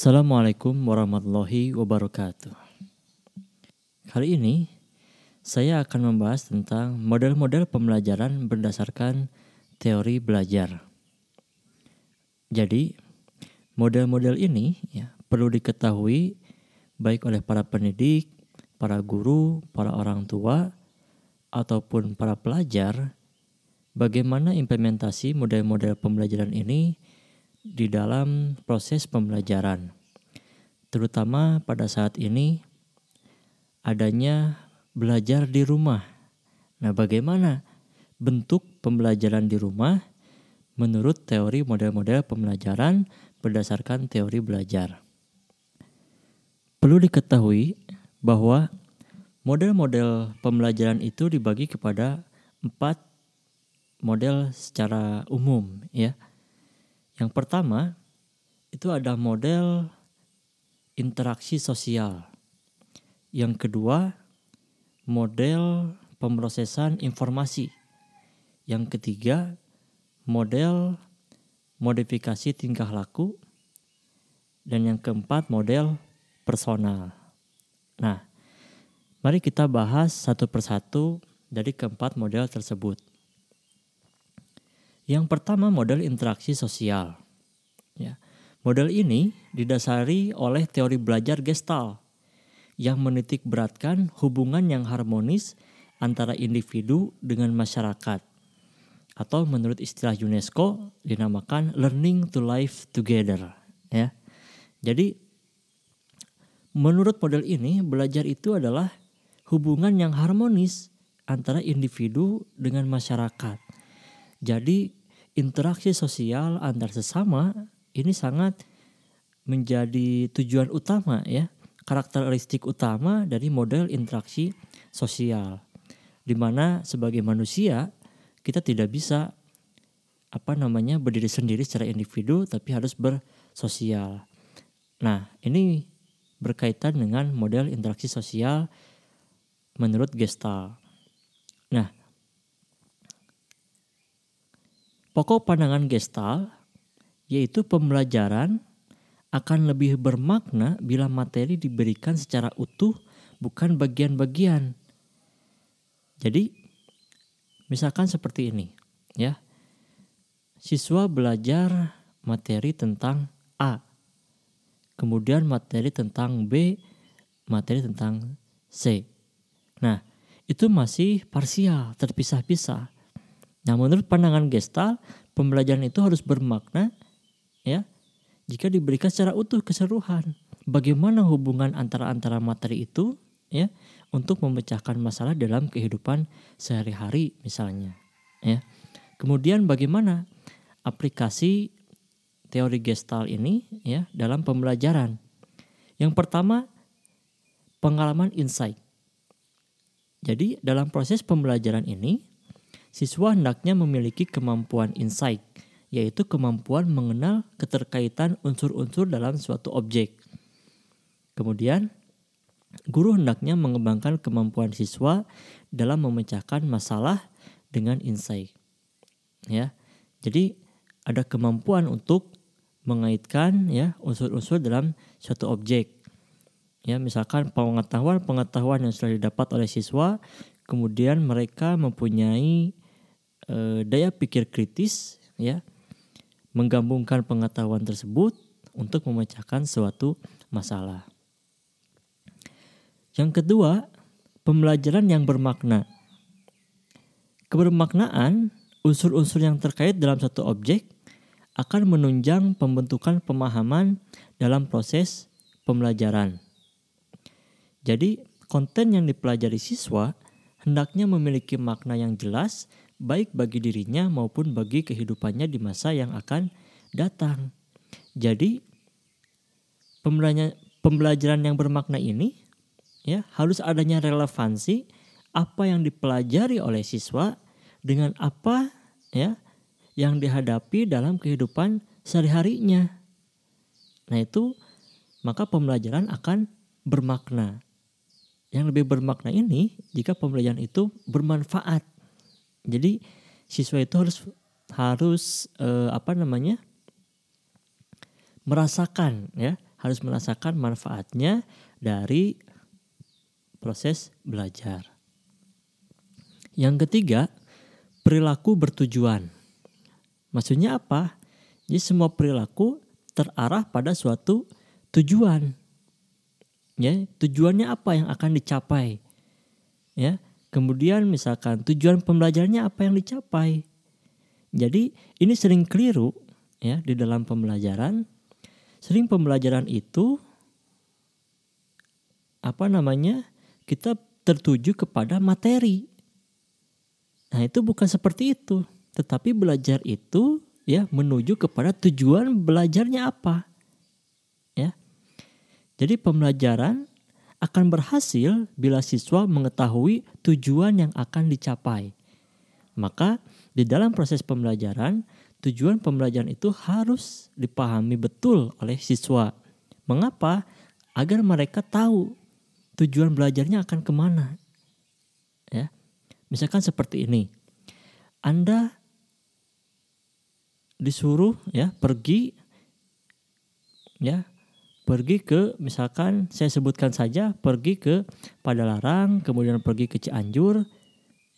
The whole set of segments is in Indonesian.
Assalamualaikum warahmatullahi wabarakatuh. Kali ini saya akan membahas tentang model-model pembelajaran berdasarkan teori belajar. Jadi, model-model ini ya, perlu diketahui baik oleh para pendidik, para guru, para orang tua, ataupun para pelajar bagaimana implementasi model-model pembelajaran ini di dalam proses pembelajaran. Terutama pada saat ini adanya belajar di rumah. Nah, bagaimana bentuk pembelajaran di rumah menurut teori model-model pembelajaran berdasarkan teori belajar? Perlu diketahui bahwa model-model pembelajaran itu dibagi kepada empat model secara umum ya. Yang pertama itu ada model interaksi sosial. Yang kedua model pemrosesan informasi. Yang ketiga model modifikasi tingkah laku. Dan yang keempat model personal. Nah, mari kita bahas satu persatu dari keempat model tersebut. Yang pertama model interaksi sosial. Ya. Model ini didasari oleh teori belajar Gestalt yang menitik beratkan hubungan yang harmonis antara individu dengan masyarakat atau menurut istilah UNESCO dinamakan learning to live together ya. Jadi menurut model ini belajar itu adalah hubungan yang harmonis antara individu dengan masyarakat. Jadi interaksi sosial antar sesama ini sangat menjadi tujuan utama ya, karakteristik utama dari model interaksi sosial. Di mana sebagai manusia kita tidak bisa apa namanya berdiri sendiri secara individu tapi harus bersosial. Nah, ini berkaitan dengan model interaksi sosial menurut Gestalt. Nah, Pokok pandangan gestal yaitu pembelajaran akan lebih bermakna bila materi diberikan secara utuh bukan bagian-bagian. Jadi misalkan seperti ini ya. Siswa belajar materi tentang A. Kemudian materi tentang B, materi tentang C. Nah, itu masih parsial, terpisah-pisah. Nah, menurut pandangan Gestal, pembelajaran itu harus bermakna jika diberikan secara utuh keseluruhan. Bagaimana hubungan antara antara materi itu ya untuk memecahkan masalah dalam kehidupan sehari-hari misalnya ya. Kemudian bagaimana aplikasi teori Gestal ini ya dalam pembelajaran. Yang pertama pengalaman insight. Jadi dalam proses pembelajaran ini siswa hendaknya memiliki kemampuan insight, yaitu kemampuan mengenal keterkaitan unsur-unsur dalam suatu objek. Kemudian, guru hendaknya mengembangkan kemampuan siswa dalam memecahkan masalah dengan insight. Ya. Jadi ada kemampuan untuk mengaitkan ya unsur-unsur dalam suatu objek. Ya, misalkan pengetahuan-pengetahuan yang sudah didapat oleh siswa, kemudian mereka mempunyai e, daya pikir kritis ya menggabungkan pengetahuan tersebut untuk memecahkan suatu masalah. Yang kedua, pembelajaran yang bermakna. Kebermaknaan unsur-unsur yang terkait dalam satu objek akan menunjang pembentukan pemahaman dalam proses pembelajaran. Jadi, konten yang dipelajari siswa hendaknya memiliki makna yang jelas baik bagi dirinya maupun bagi kehidupannya di masa yang akan datang. Jadi pembelajaran yang bermakna ini ya harus adanya relevansi apa yang dipelajari oleh siswa dengan apa ya yang dihadapi dalam kehidupan sehari-harinya. Nah, itu maka pembelajaran akan bermakna. Yang lebih bermakna ini jika pembelajaran itu bermanfaat jadi siswa itu harus harus uh, apa namanya? merasakan ya, harus merasakan manfaatnya dari proses belajar. Yang ketiga, perilaku bertujuan. Maksudnya apa? Jadi semua perilaku terarah pada suatu tujuan. Ya, tujuannya apa yang akan dicapai? Ya, kemudian misalkan tujuan pembelajarannya apa yang dicapai? Jadi ini sering keliru ya di dalam pembelajaran. Sering pembelajaran itu apa namanya? Kita tertuju kepada materi. Nah, itu bukan seperti itu, tetapi belajar itu ya menuju kepada tujuan belajarnya apa. Ya. Jadi pembelajaran akan berhasil bila siswa mengetahui tujuan yang akan dicapai. Maka di dalam proses pembelajaran, tujuan pembelajaran itu harus dipahami betul oleh siswa. Mengapa? Agar mereka tahu tujuan belajarnya akan ke mana. Ya, misalkan seperti ini, Anda disuruh ya pergi ya pergi ke misalkan saya sebutkan saja pergi ke Padalarang kemudian pergi ke Cianjur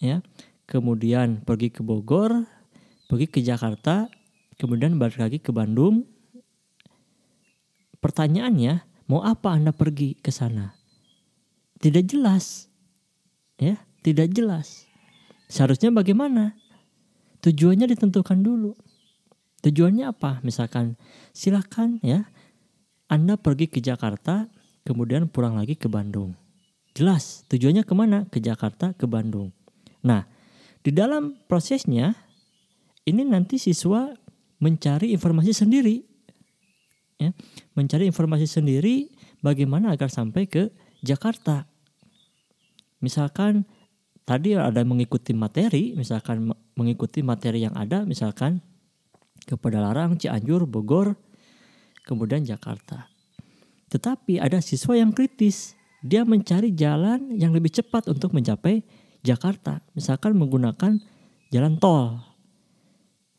ya. Kemudian pergi ke Bogor pergi ke Jakarta kemudian balik lagi ke Bandung. Pertanyaannya mau apa anda pergi ke sana? Tidak jelas ya tidak jelas. Seharusnya bagaimana? Tujuannya ditentukan dulu. Tujuannya apa? Misalkan silakan ya Anda pergi ke Jakarta kemudian pulang lagi ke Bandung. Jelas tujuannya ke mana? Ke Jakarta, ke Bandung. Nah di dalam prosesnya ini nanti siswa mencari informasi sendiri. Ya, mencari informasi sendiri bagaimana agar sampai ke Jakarta. Misalkan tadi ada mengikuti materi, misalkan mengikuti materi yang ada, misalkan ke Padalarang, Cianjur, Bogor, kemudian Jakarta. Tetapi ada siswa yang kritis. Dia mencari jalan yang lebih cepat untuk mencapai Jakarta. Misalkan menggunakan jalan tol.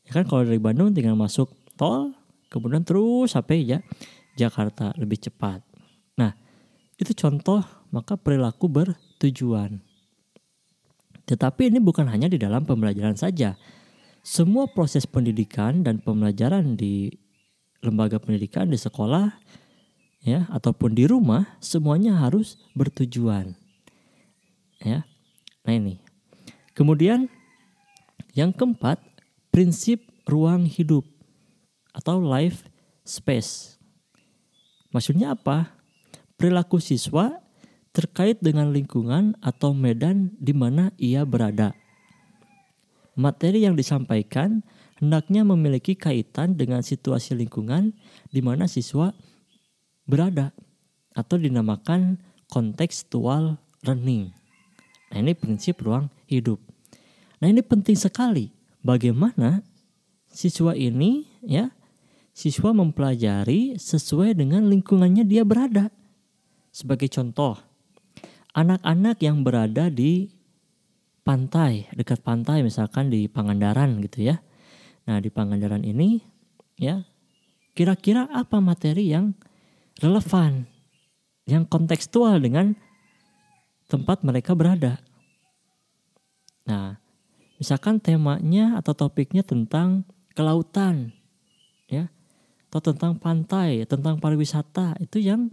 Ya kan kalau dari Bandung tinggal masuk tol, kemudian terus sampai ya Jakarta lebih cepat. Nah, itu contoh maka perilaku bertujuan. Tetapi ini bukan hanya di dalam pembelajaran saja semua proses pendidikan dan pembelajaran di lembaga pendidikan di sekolah ya ataupun di rumah semuanya harus bertujuan. Ya. Nah ini. Kemudian yang keempat, prinsip ruang hidup atau life space. Maksudnya apa? Perilaku siswa terkait dengan lingkungan atau medan di mana ia berada materi yang disampaikan hendaknya memiliki kaitan dengan situasi lingkungan di mana siswa berada atau dinamakan kontekstual learning. Nah, ini prinsip ruang hidup. Nah, ini penting sekali bagaimana siswa ini ya siswa mempelajari sesuai dengan lingkungannya dia berada. Sebagai contoh, anak-anak yang berada di pantai, dekat pantai misalkan di Pangandaran gitu ya. Nah, di Pangandaran ini ya kira-kira apa materi yang relevan, yang kontekstual dengan tempat mereka berada. Nah, misalkan temanya atau topiknya tentang kelautan, ya, atau tentang pantai, tentang pariwisata, itu yang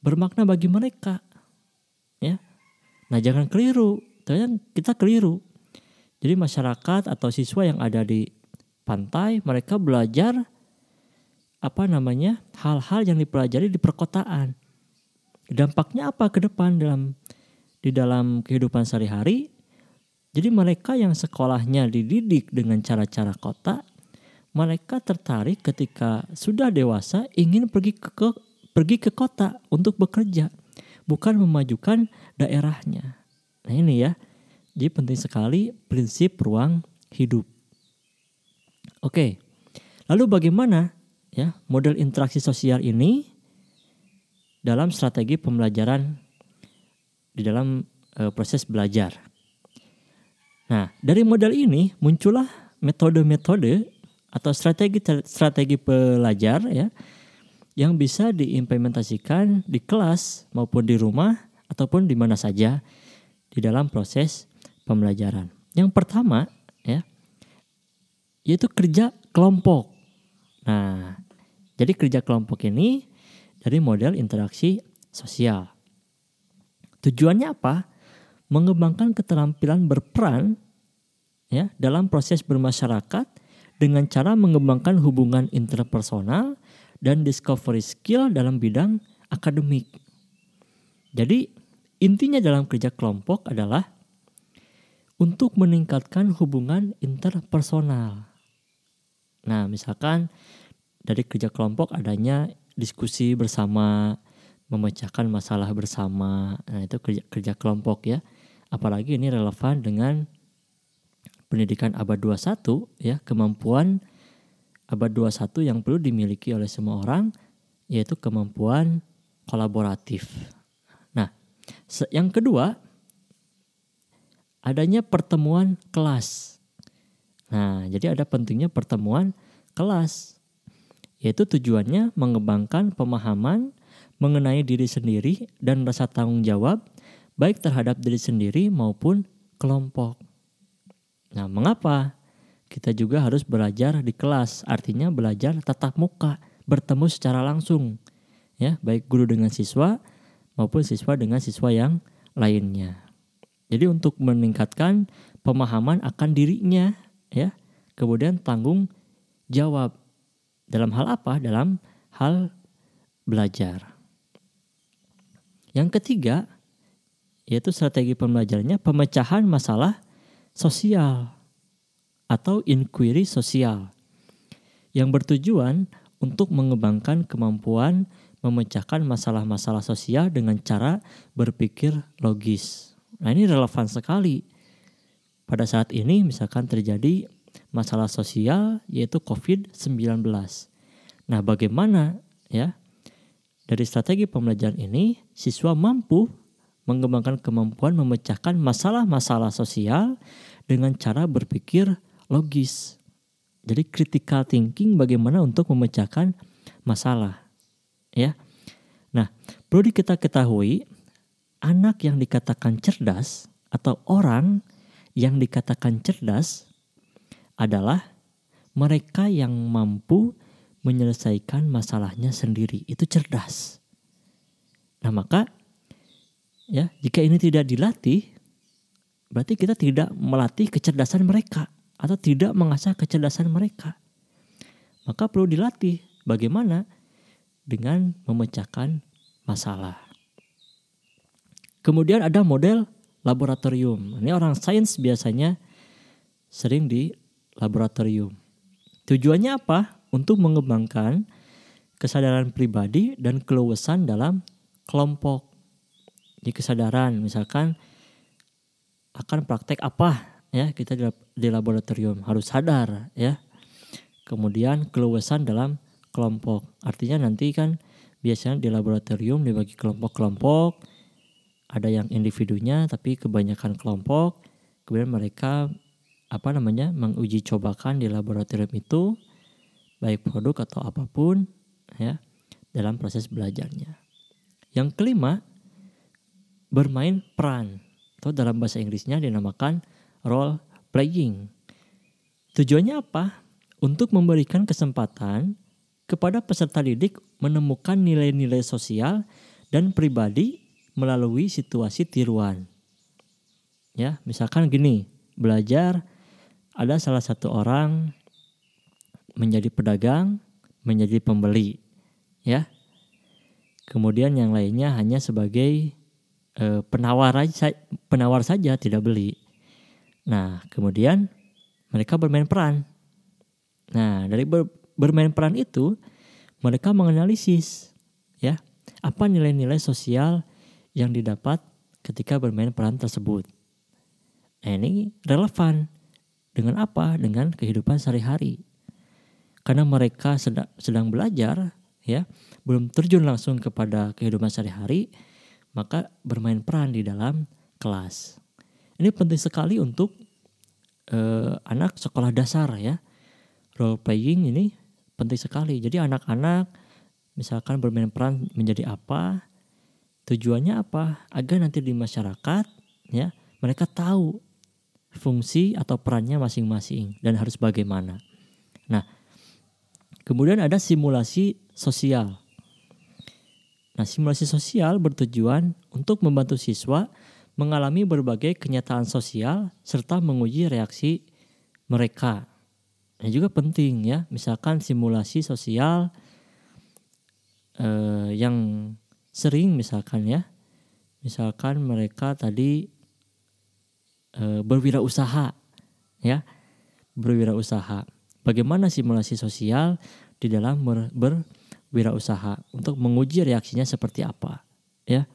bermakna bagi mereka, ya. Nah, jangan keliru ternyata kita keliru. Jadi masyarakat atau siswa yang ada di pantai mereka belajar apa namanya hal-hal yang dipelajari di perkotaan. Dampaknya apa ke depan dalam di dalam kehidupan sehari-hari? Jadi mereka yang sekolahnya dididik dengan cara-cara kota, mereka tertarik ketika sudah dewasa ingin pergi ke, ke pergi ke kota untuk bekerja, bukan memajukan daerahnya. Nah ini ya, jadi penting sekali prinsip ruang hidup. Oke, lalu bagaimana ya model interaksi sosial ini dalam strategi pembelajaran di dalam e, proses belajar. Nah, dari model ini muncullah metode-metode atau strategi-strategi pelajar ya yang bisa diimplementasikan di kelas maupun di rumah ataupun di mana saja di dalam proses pembelajaran. Yang pertama ya yaitu kerja kelompok. Nah, jadi kerja kelompok ini dari model interaksi sosial. Tujuannya apa? Mengembangkan keterampilan berperan ya dalam proses bermasyarakat dengan cara mengembangkan hubungan interpersonal dan discovery skill dalam bidang akademik. Jadi intinya dalam kerja kelompok adalah untuk meningkatkan hubungan interpersonal. Nah, misalkan dari kerja kelompok adanya diskusi bersama, memecahkan masalah bersama. Nah, itu kerja kerja kelompok ya. Apalagi ini relevan dengan pendidikan abad 21 ya, kemampuan abad 21 yang perlu dimiliki oleh semua orang yaitu kemampuan kolaboratif. Nah, yang kedua adanya pertemuan kelas. Nah, jadi ada pentingnya pertemuan kelas, yaitu tujuannya mengembangkan pemahaman mengenai diri sendiri dan rasa tanggung jawab baik terhadap diri sendiri maupun kelompok. Nah, mengapa kita juga harus belajar di kelas? Artinya belajar tatap muka, bertemu secara langsung. Ya, baik guru dengan siswa maupun siswa dengan siswa yang lainnya. Jadi untuk meningkatkan pemahaman akan dirinya ya. Kemudian tanggung jawab dalam hal apa? Dalam hal belajar. Yang ketiga yaitu strategi pembelajarannya pemecahan masalah sosial atau inquiry sosial yang bertujuan untuk mengembangkan kemampuan memecahkan masalah-masalah sosial dengan cara berpikir logis. Nah, ini relevan sekali pada saat ini misalkan terjadi masalah sosial yaitu COVID-19. Nah, bagaimana ya? Dari strategi pembelajaran ini, siswa mampu mengembangkan kemampuan memecahkan masalah-masalah sosial dengan cara berpikir logis. Jadi critical thinking bagaimana untuk memecahkan masalah. Ya. Nah, perlu kita ketahui anak yang dikatakan cerdas atau orang yang dikatakan cerdas adalah mereka yang mampu menyelesaikan masalahnya sendiri. Itu cerdas. Nah, maka ya, jika ini tidak dilatih, berarti kita tidak melatih kecerdasan mereka atau tidak mengasah kecerdasan mereka. Maka perlu dilatih bagaimana dengan memecahkan masalah. Kemudian ada model laboratorium. Ini orang sains biasanya sering di laboratorium. Tujuannya apa? Untuk mengembangkan kesadaran pribadi dan keluasan dalam kelompok. Di kesadaran misalkan akan praktek apa ya kita di, laboratorium harus sadar ya. Kemudian keluasan dalam kelompok. Artinya nanti kan biasanya di laboratorium dibagi kelompok-kelompok ada yang individunya tapi kebanyakan kelompok kemudian mereka apa namanya menguji cobakan di laboratorium itu baik produk atau apa pun ya dalam proses belajarnya. Yang kelima bermain peran atau dalam bahasa Inggrisnya dinamakan role playing. Tujuannya apa? Untuk memberikan kesempatan kepada peserta didik menemukan nilai-nilai sosial dan pribadi melalui situasi tiruan. Ya, misalkan gini, belajar ada salah satu orang menjadi pedagang, menjadi pembeli, ya. Kemudian yang lainnya hanya sebagai e, penawar aja, penawar saja tidak beli. Nah, kemudian mereka bermain peran. Nah, dari ber, bermain peran itu mereka menganalisis ya, apa nilai-nilai sosial yang didapat ketika bermain peran tersebut. Nah, ini relevan dengan apa? Dengan kehidupan sehari-hari. Karena mereka sedang, sedang belajar, ya, belum terjun langsung kepada kehidupan sehari-hari, maka bermain peran di dalam kelas. Ini penting sekali untuk uh, anak sekolah dasar ya. Role playing ini penting sekali. Jadi anak-anak misalkan bermain peran menjadi apa, tujuannya apa, agar nanti di masyarakat ya mereka tahu fungsi atau perannya masing-masing dan harus bagaimana. Nah, kemudian ada simulasi sosial. Nah, simulasi sosial bertujuan untuk membantu siswa mengalami berbagai kenyataan sosial serta menguji reaksi mereka. Ini juga penting ya, misalkan simulasi sosial eh, yang sering misalkan ya, misalkan mereka tadi e, berwirausaha ya. Berwirausaha. Bagaimana simulasi sosial di dalam ber, berwirausaha? Untuk menguji reaksinya seperti apa ya.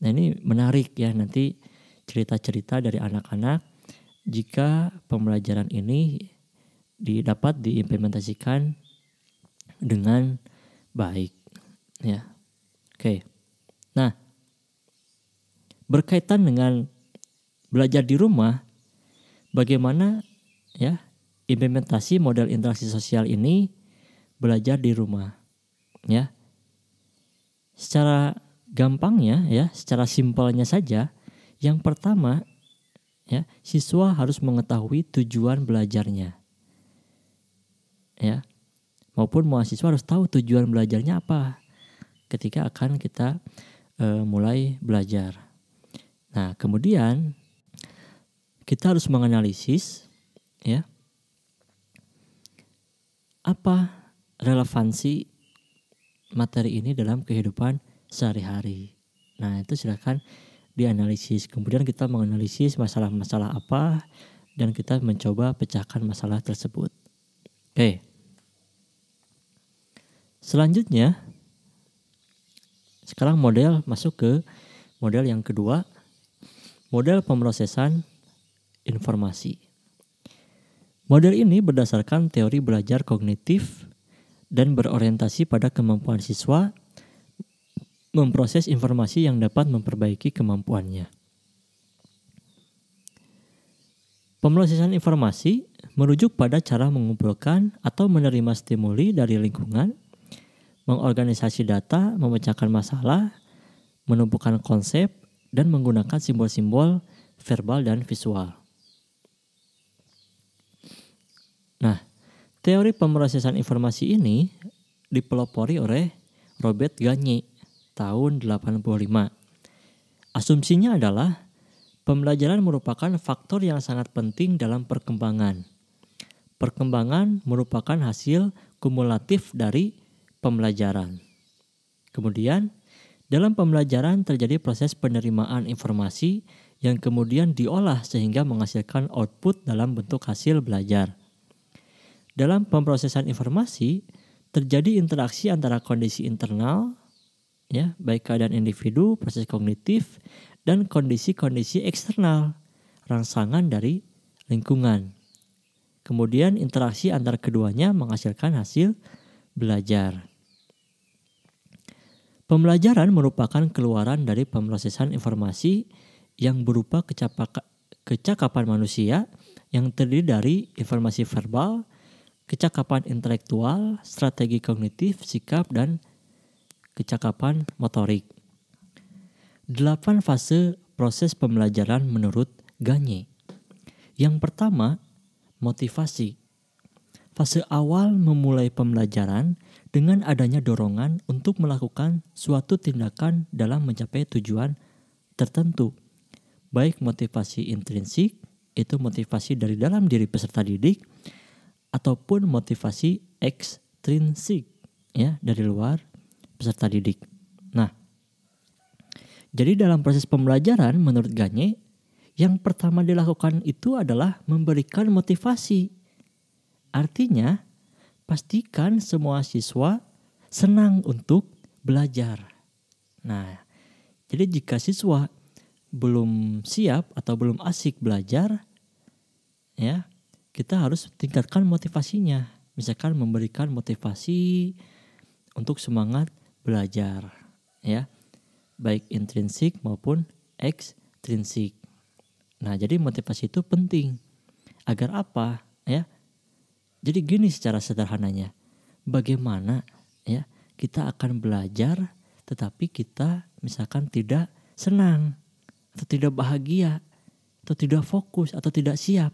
Nah ini menarik ya nanti cerita-cerita dari anak-anak. Jika pembelajaran ini didapat diimplementasikan dengan baik ya oke nah berkaitan dengan belajar di rumah, bagaimana ya implementasi model interaksi sosial ini belajar di rumah, ya. Secara gampangnya ya, secara simpelnya saja, yang pertama ya, siswa harus mengetahui tujuan belajarnya. Ya. Maupun mahasiswa harus tahu tujuan belajarnya apa ketika akan kita e, mulai belajar. Nah, kemudian kita harus menganalisis ya apa relevansi materi ini dalam kehidupan sehari-hari. Nah, itu silakan dianalisis. Kemudian kita menganalisis masalah-masalah apa dan kita mencoba pecahkan masalah tersebut. Oke. Selanjutnya sekarang model masuk ke model yang kedua, model pemrosesan informasi. Model ini berdasarkan teori belajar kognitif dan berorientasi pada kemampuan siswa memproses informasi yang dapat memperbaiki kemampuannya. Pemrosesan informasi merujuk pada cara mengumpulkan atau menerima stimuli dari lingkungan, mengorganisasi data, memecahkan masalah, menumpukan konsep, dan menggunakan simbol-simbol verbal dan visual. Nah, teori pemrosesan informasi ini dipelopori oleh Robert Gagne tahun 85. Asumsinya adalah pembelajaran merupakan faktor yang sangat penting dalam perkembangan. Perkembangan merupakan hasil kumulatif dari pembelajaran. Kemudian, dalam pembelajaran terjadi proses penerimaan informasi yang kemudian diolah sehingga menghasilkan output dalam bentuk hasil belajar. Dalam pemrosesan informasi terjadi interaksi antara kondisi internal ya, baik keadaan individu, proses kognitif dan kondisi-kondisi eksternal, rangsangan dari lingkungan. Kemudian interaksi antara keduanya menghasilkan hasil belajar. Pembelajaran merupakan keluaran dari pemrosesan informasi yang berupa kecakapan manusia yang terdiri dari informasi verbal, kecakapan intelektual, strategi kognitif, sikap, dan kecakapan motorik. Delapan fase proses pembelajaran menurut Gagne. Yang pertama, motivasi. Fase awal memulai pembelajaran dengan adanya dorongan untuk melakukan suatu tindakan dalam mencapai tujuan tertentu. Baik motivasi intrinsik, itu motivasi dari dalam diri peserta didik, ataupun motivasi ekstrinsik ya dari luar peserta didik. Nah, jadi dalam proses pembelajaran menurut Ganye yang pertama dilakukan itu adalah memberikan motivasi. Artinya, pastikan semua siswa senang untuk belajar. Nah, jadi jika siswa belum siap atau belum asik belajar, ya kita harus tingkatkan motivasinya. Misalkan memberikan motivasi untuk semangat belajar, ya, baik intrinsik maupun ekstrinsik. Nah, jadi motivasi itu penting. Agar apa? Jadi gini secara sederhananya, bagaimana ya kita akan belajar tetapi kita misalkan tidak senang atau tidak bahagia atau tidak fokus atau tidak siap.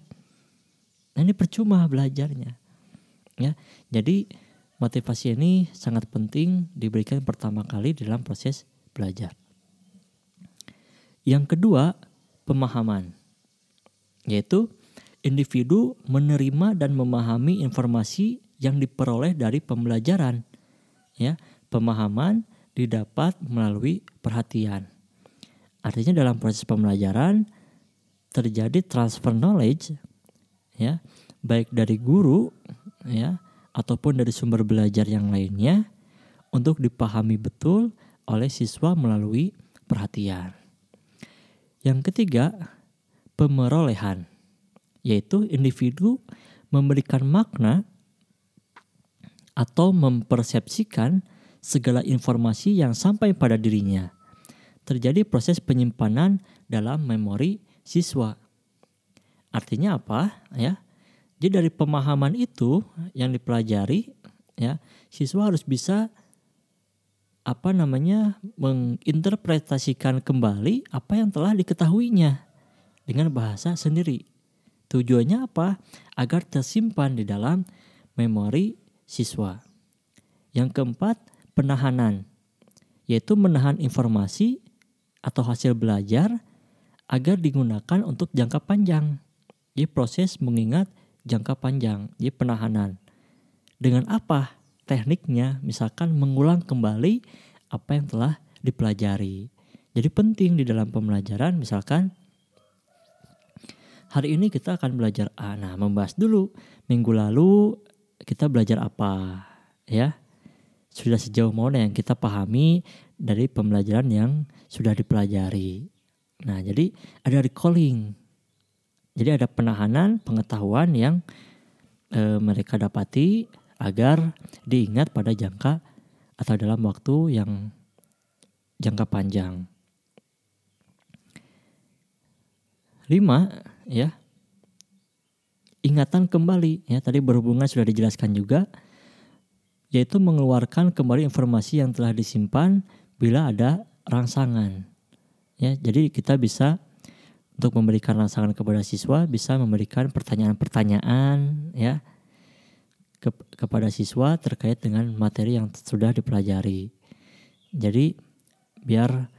Nah ini percuma belajarnya. Ya, jadi motivasi ini sangat penting diberikan pertama kali dalam proses belajar. Yang kedua, pemahaman. Yaitu individu menerima dan memahami informasi yang diperoleh dari pembelajaran. Ya, pemahaman didapat melalui perhatian. Artinya dalam proses pembelajaran terjadi transfer knowledge ya, baik dari guru ya ataupun dari sumber belajar yang lainnya untuk dipahami betul oleh siswa melalui perhatian. Yang ketiga, pemerolehan yaitu individu memberikan makna atau mempersepsikan segala informasi yang sampai pada dirinya. Terjadi proses penyimpanan dalam memori siswa. Artinya apa? Ya, jadi dari pemahaman itu yang dipelajari, ya, siswa harus bisa apa namanya menginterpretasikan kembali apa yang telah diketahuinya dengan bahasa sendiri. Tujuannya apa? Agar tersimpan di dalam memori siswa. Yang keempat, penahanan, yaitu menahan informasi atau hasil belajar agar digunakan untuk jangka panjang. Jadi proses mengingat jangka panjang, jadi penahanan. Dengan apa tekniknya? Misalkan mengulang kembali apa yang telah dipelajari. Jadi penting di dalam pembelajaran misalkan hari ini kita akan belajar A. Nah, membahas dulu minggu lalu kita belajar apa ya sudah sejauh mana yang kita pahami dari pembelajaran yang sudah dipelajari. Nah, jadi ada recalling. Jadi ada penahanan pengetahuan yang e, mereka dapati agar diingat pada jangka atau dalam waktu yang jangka panjang. Lima, ya. Ingatan kembali, ya tadi berhubungan sudah dijelaskan juga yaitu mengeluarkan kembali informasi yang telah disimpan bila ada rangsangan. Ya, jadi kita bisa untuk memberikan rangsangan kepada siswa bisa memberikan pertanyaan-pertanyaan ya ke, kepada siswa terkait dengan materi yang sudah dipelajari. Jadi biar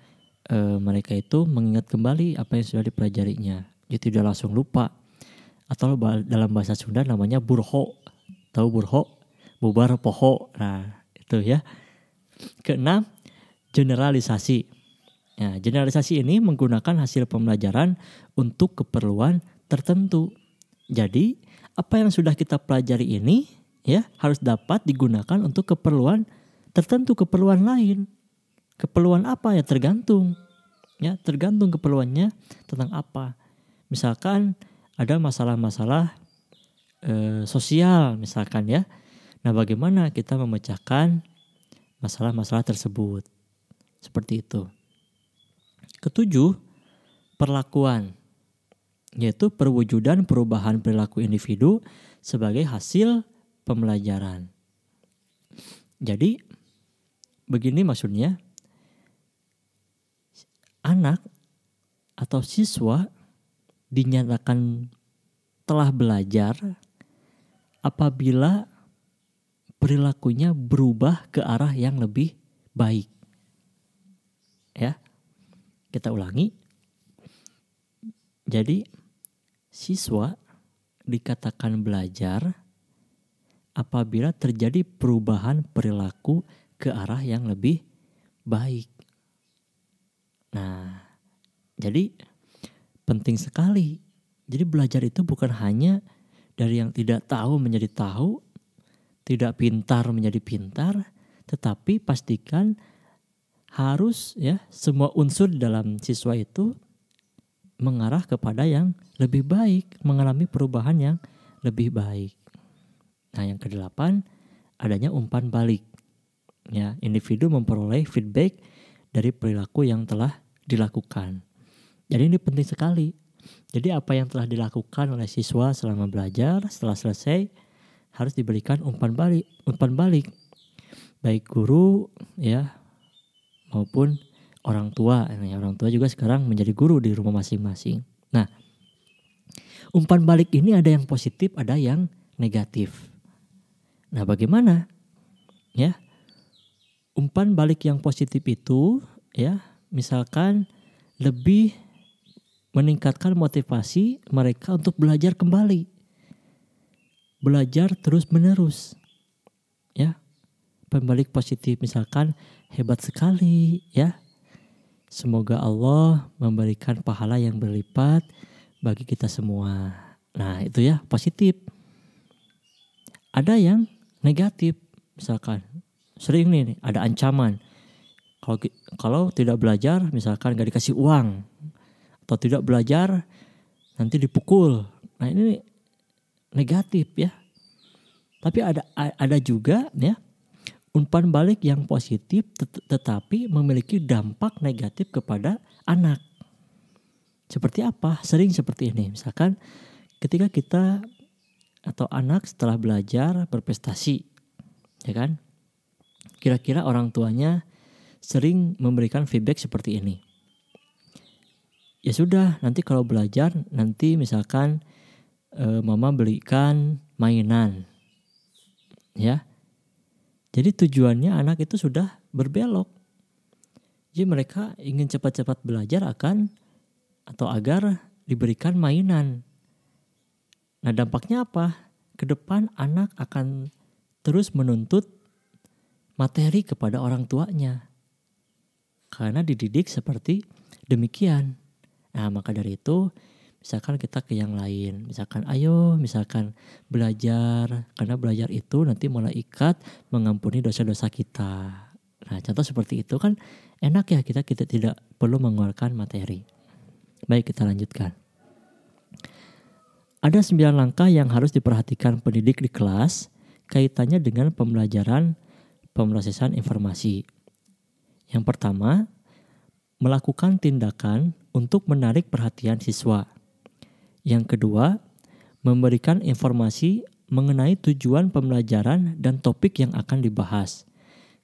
e, mereka itu mengingat kembali apa yang sudah dipelajarinya. Jadi tidak langsung lupa. Atau dalam bahasa Sunda namanya burho. Tahu burho? bubar poho. Nah, itu ya. Keenam, generalisasi. Ya, generalisasi ini menggunakan hasil pembelajaran untuk keperluan tertentu. Jadi, apa yang sudah kita pelajari ini ya harus dapat digunakan untuk keperluan tertentu, keperluan lain. Keperluan apa ya tergantung. Ya, tergantung keperluannya tentang apa. Misalkan ada masalah-masalah e, sosial misalkan ya Nah, bagaimana kita memecahkan masalah-masalah tersebut? Seperti itu. Ketujuh, perlakuan, yaitu perwujudan perubahan perilaku individu sebagai hasil pembelajaran. Jadi, begini maksudnya, anak atau siswa dinyatakan telah belajar apabila perilakunya berubah ke arah yang lebih baik. Ya. Kita ulangi. Jadi siswa dikatakan belajar apabila terjadi perubahan perilaku ke arah yang lebih baik. Nah, jadi penting sekali. Jadi belajar itu bukan hanya dari yang tidak tahu menjadi tahu, tidak pintar menjadi pintar, tetapi pastikan harus ya semua unsur dalam siswa itu mengarah kepada yang lebih baik, mengalami perubahan yang lebih baik. Nah, yang kedelapan adanya umpan balik. Ya, individu memperoleh feedback dari perilaku yang telah dilakukan. Jadi ini penting sekali. Jadi apa yang telah dilakukan oleh siswa selama belajar, setelah selesai harus diberikan umpan balik, umpan balik. baik guru ya maupun orang tua. Nah, orang tua juga sekarang menjadi guru di rumah masing-masing. Nah, umpan balik ini ada yang positif, ada yang negatif. Nah, bagaimana? Ya. Umpan balik yang positif itu ya, misalkan lebih meningkatkan motivasi mereka untuk belajar kembali. Belajar terus-menerus. Ya. Pembalik positif misalkan hebat sekali ya Semoga Allah memberikan pahala yang berlipat bagi kita semua. Nah, itu ya positif. Ada yang negatif, misalkan sering nih ada ancaman. Kalau kalau tidak belajar, misalkan gak dikasih uang atau tidak belajar nanti dipukul. Nah, ini negatif ya. Tapi ada ada juga ya umpan balik yang positif tet tetapi memiliki dampak negatif kepada anak. Seperti apa? Sering seperti ini. Misalkan ketika kita atau anak setelah belajar berprestasi, ya kan? Kira-kira orang tuanya sering memberikan feedback seperti ini. Ya sudah, nanti kalau belajar nanti misalkan e, mama belikan mainan. Ya, jadi tujuannya anak itu sudah berbelok. Jadi mereka ingin cepat-cepat belajar akan atau agar diberikan mainan. Nah dampaknya apa? Ke depan anak akan terus menuntut materi kepada orang tuanya. Karena dididik seperti demikian. Nah maka dari itu misalkan kita ke yang lain. Misalkan ayo misalkan belajar. Karena belajar itu nanti mulai ikat mengampuni dosa-dosa kita. Nah contoh seperti itu kan enak ya kita kita tidak perlu mengeluarkan materi. Baik kita lanjutkan. Ada sembilan langkah yang harus diperhatikan pendidik di kelas kaitannya dengan pembelajaran pemrosesan informasi. Yang pertama melakukan tindakan untuk menarik perhatian siswa yang kedua, memberikan informasi mengenai tujuan pembelajaran dan topik yang akan dibahas.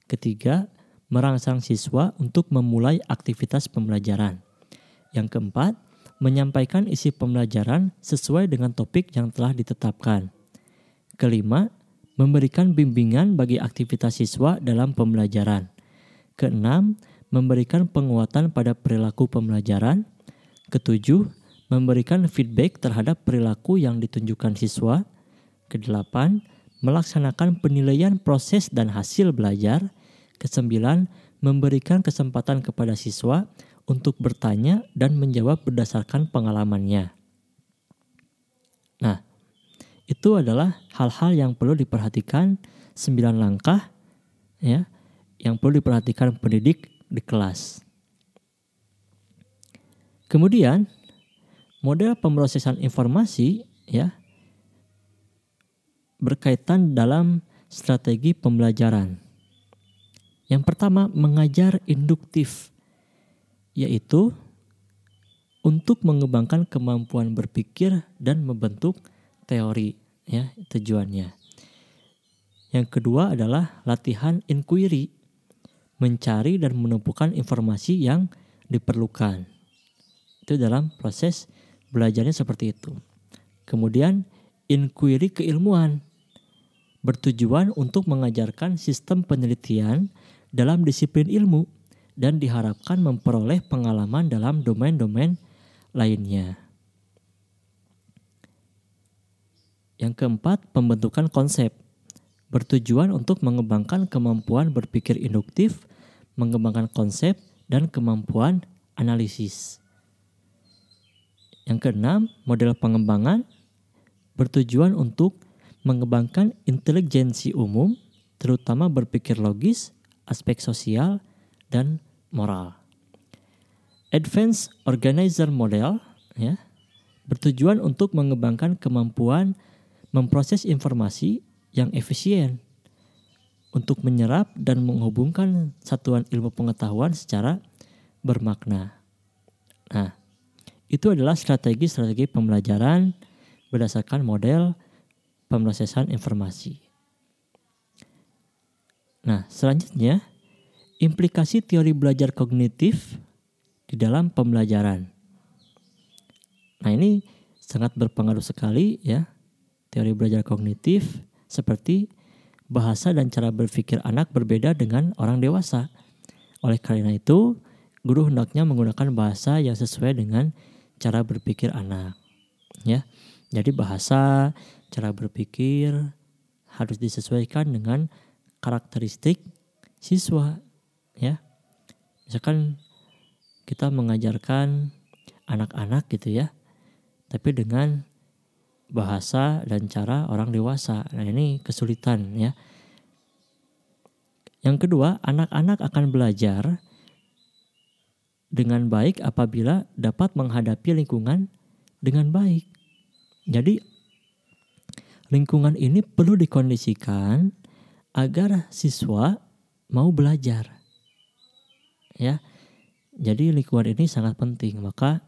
Ketiga, merangsang siswa untuk memulai aktivitas pembelajaran. Yang keempat, menyampaikan isi pembelajaran sesuai dengan topik yang telah ditetapkan. Kelima, memberikan bimbingan bagi aktivitas siswa dalam pembelajaran. Keenam, memberikan penguatan pada perilaku pembelajaran. Ketujuh, memberikan feedback terhadap perilaku yang ditunjukkan siswa. Kedelapan, melaksanakan penilaian proses dan hasil belajar. Kesembilan, memberikan kesempatan kepada siswa untuk bertanya dan menjawab berdasarkan pengalamannya. Nah, itu adalah hal-hal yang perlu diperhatikan sembilan langkah ya yang perlu diperhatikan pendidik di kelas. Kemudian model pemrosesan informasi ya berkaitan dalam strategi pembelajaran. Yang pertama, mengajar induktif yaitu untuk mengembangkan kemampuan berpikir dan membentuk teori ya tujuannya. Yang kedua adalah latihan inquiry, mencari dan menumpukan informasi yang diperlukan. Itu dalam proses belajarnya seperti itu. Kemudian inquiry keilmuan bertujuan untuk mengajarkan sistem penelitian dalam disiplin ilmu dan diharapkan memperoleh pengalaman dalam domain-domain lainnya. Yang keempat, pembentukan konsep bertujuan untuk mengembangkan kemampuan berpikir induktif, mengembangkan konsep, dan kemampuan analisis. Yang keenam, model pengembangan bertujuan untuk mengembangkan intelijensi umum, terutama berpikir logis, aspek sosial, dan moral. Advanced Organizer Model ya, bertujuan untuk mengembangkan kemampuan memproses informasi yang efisien untuk menyerap dan menghubungkan satuan ilmu pengetahuan secara bermakna. Nah, itu adalah strategi-strategi pembelajaran berdasarkan model pemrosesan informasi. Nah, selanjutnya implikasi teori belajar kognitif di dalam pembelajaran. Nah, ini sangat berpengaruh sekali ya. Teori belajar kognitif seperti bahasa dan cara berpikir anak berbeda dengan orang dewasa. Oleh karena itu, guru hendaknya menggunakan bahasa yang sesuai dengan cara berpikir anak. Ya. Jadi bahasa, cara berpikir harus disesuaikan dengan karakteristik siswa ya misalkan kita mengajarkan anak-anak gitu ya tapi dengan bahasa dan cara orang dewasa nah ini kesulitan ya yang kedua anak-anak akan belajar dengan baik apabila dapat menghadapi lingkungan dengan baik jadi lingkungan ini perlu dikondisikan agar siswa mau belajar. Ya. Jadi lingkungan ini sangat penting, maka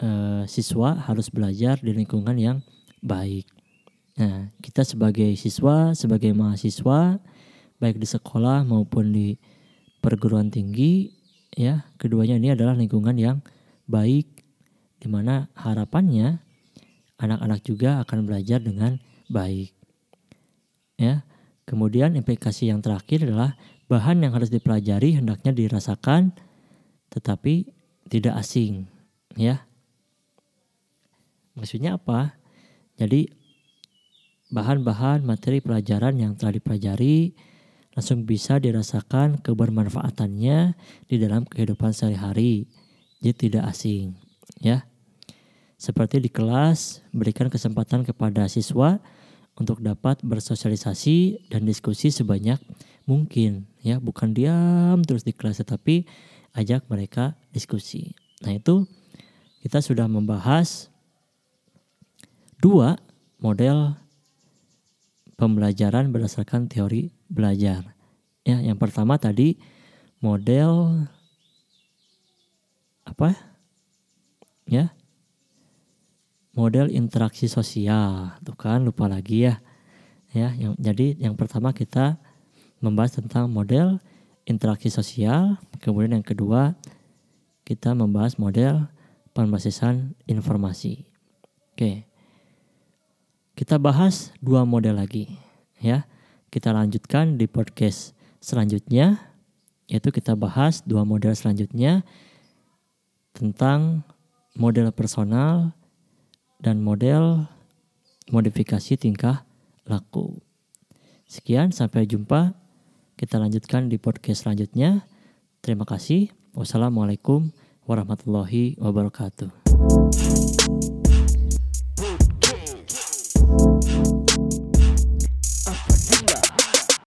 eh, siswa harus belajar di lingkungan yang baik. Nah, kita sebagai siswa, sebagai mahasiswa, baik di sekolah maupun di perguruan tinggi, ya, keduanya ini adalah lingkungan yang baik, di mana harapannya anak-anak juga akan belajar dengan baik. Ya, Kemudian implikasi yang terakhir adalah bahan yang harus dipelajari hendaknya dirasakan tetapi tidak asing, ya. Maksudnya apa? Jadi bahan-bahan materi pelajaran yang telah dipelajari langsung bisa dirasakan kebermanfaatannya di dalam kehidupan sehari-hari. Jadi tidak asing, ya. Seperti di kelas, berikan kesempatan kepada siswa untuk dapat bersosialisasi dan diskusi sebanyak mungkin ya bukan diam terus di kelas tetapi ajak mereka diskusi nah itu kita sudah membahas dua model pembelajaran berdasarkan teori belajar. Ya yang pertama tadi model apa? Ya. Model interaksi sosial. Tuh kan lupa lagi ya. Ya yang jadi yang pertama kita membahas tentang model interaksi sosial. Kemudian yang kedua kita membahas model pembasisan informasi. Oke kita bahas dua model lagi ya kita lanjutkan di podcast selanjutnya yaitu kita bahas dua model selanjutnya tentang model personal dan model modifikasi tingkah laku. Sekian, sampai jumpa. Kita lanjutkan di podcast selanjutnya. Terima kasih. Wassalamualaikum warahmatullahi wabarakatuh.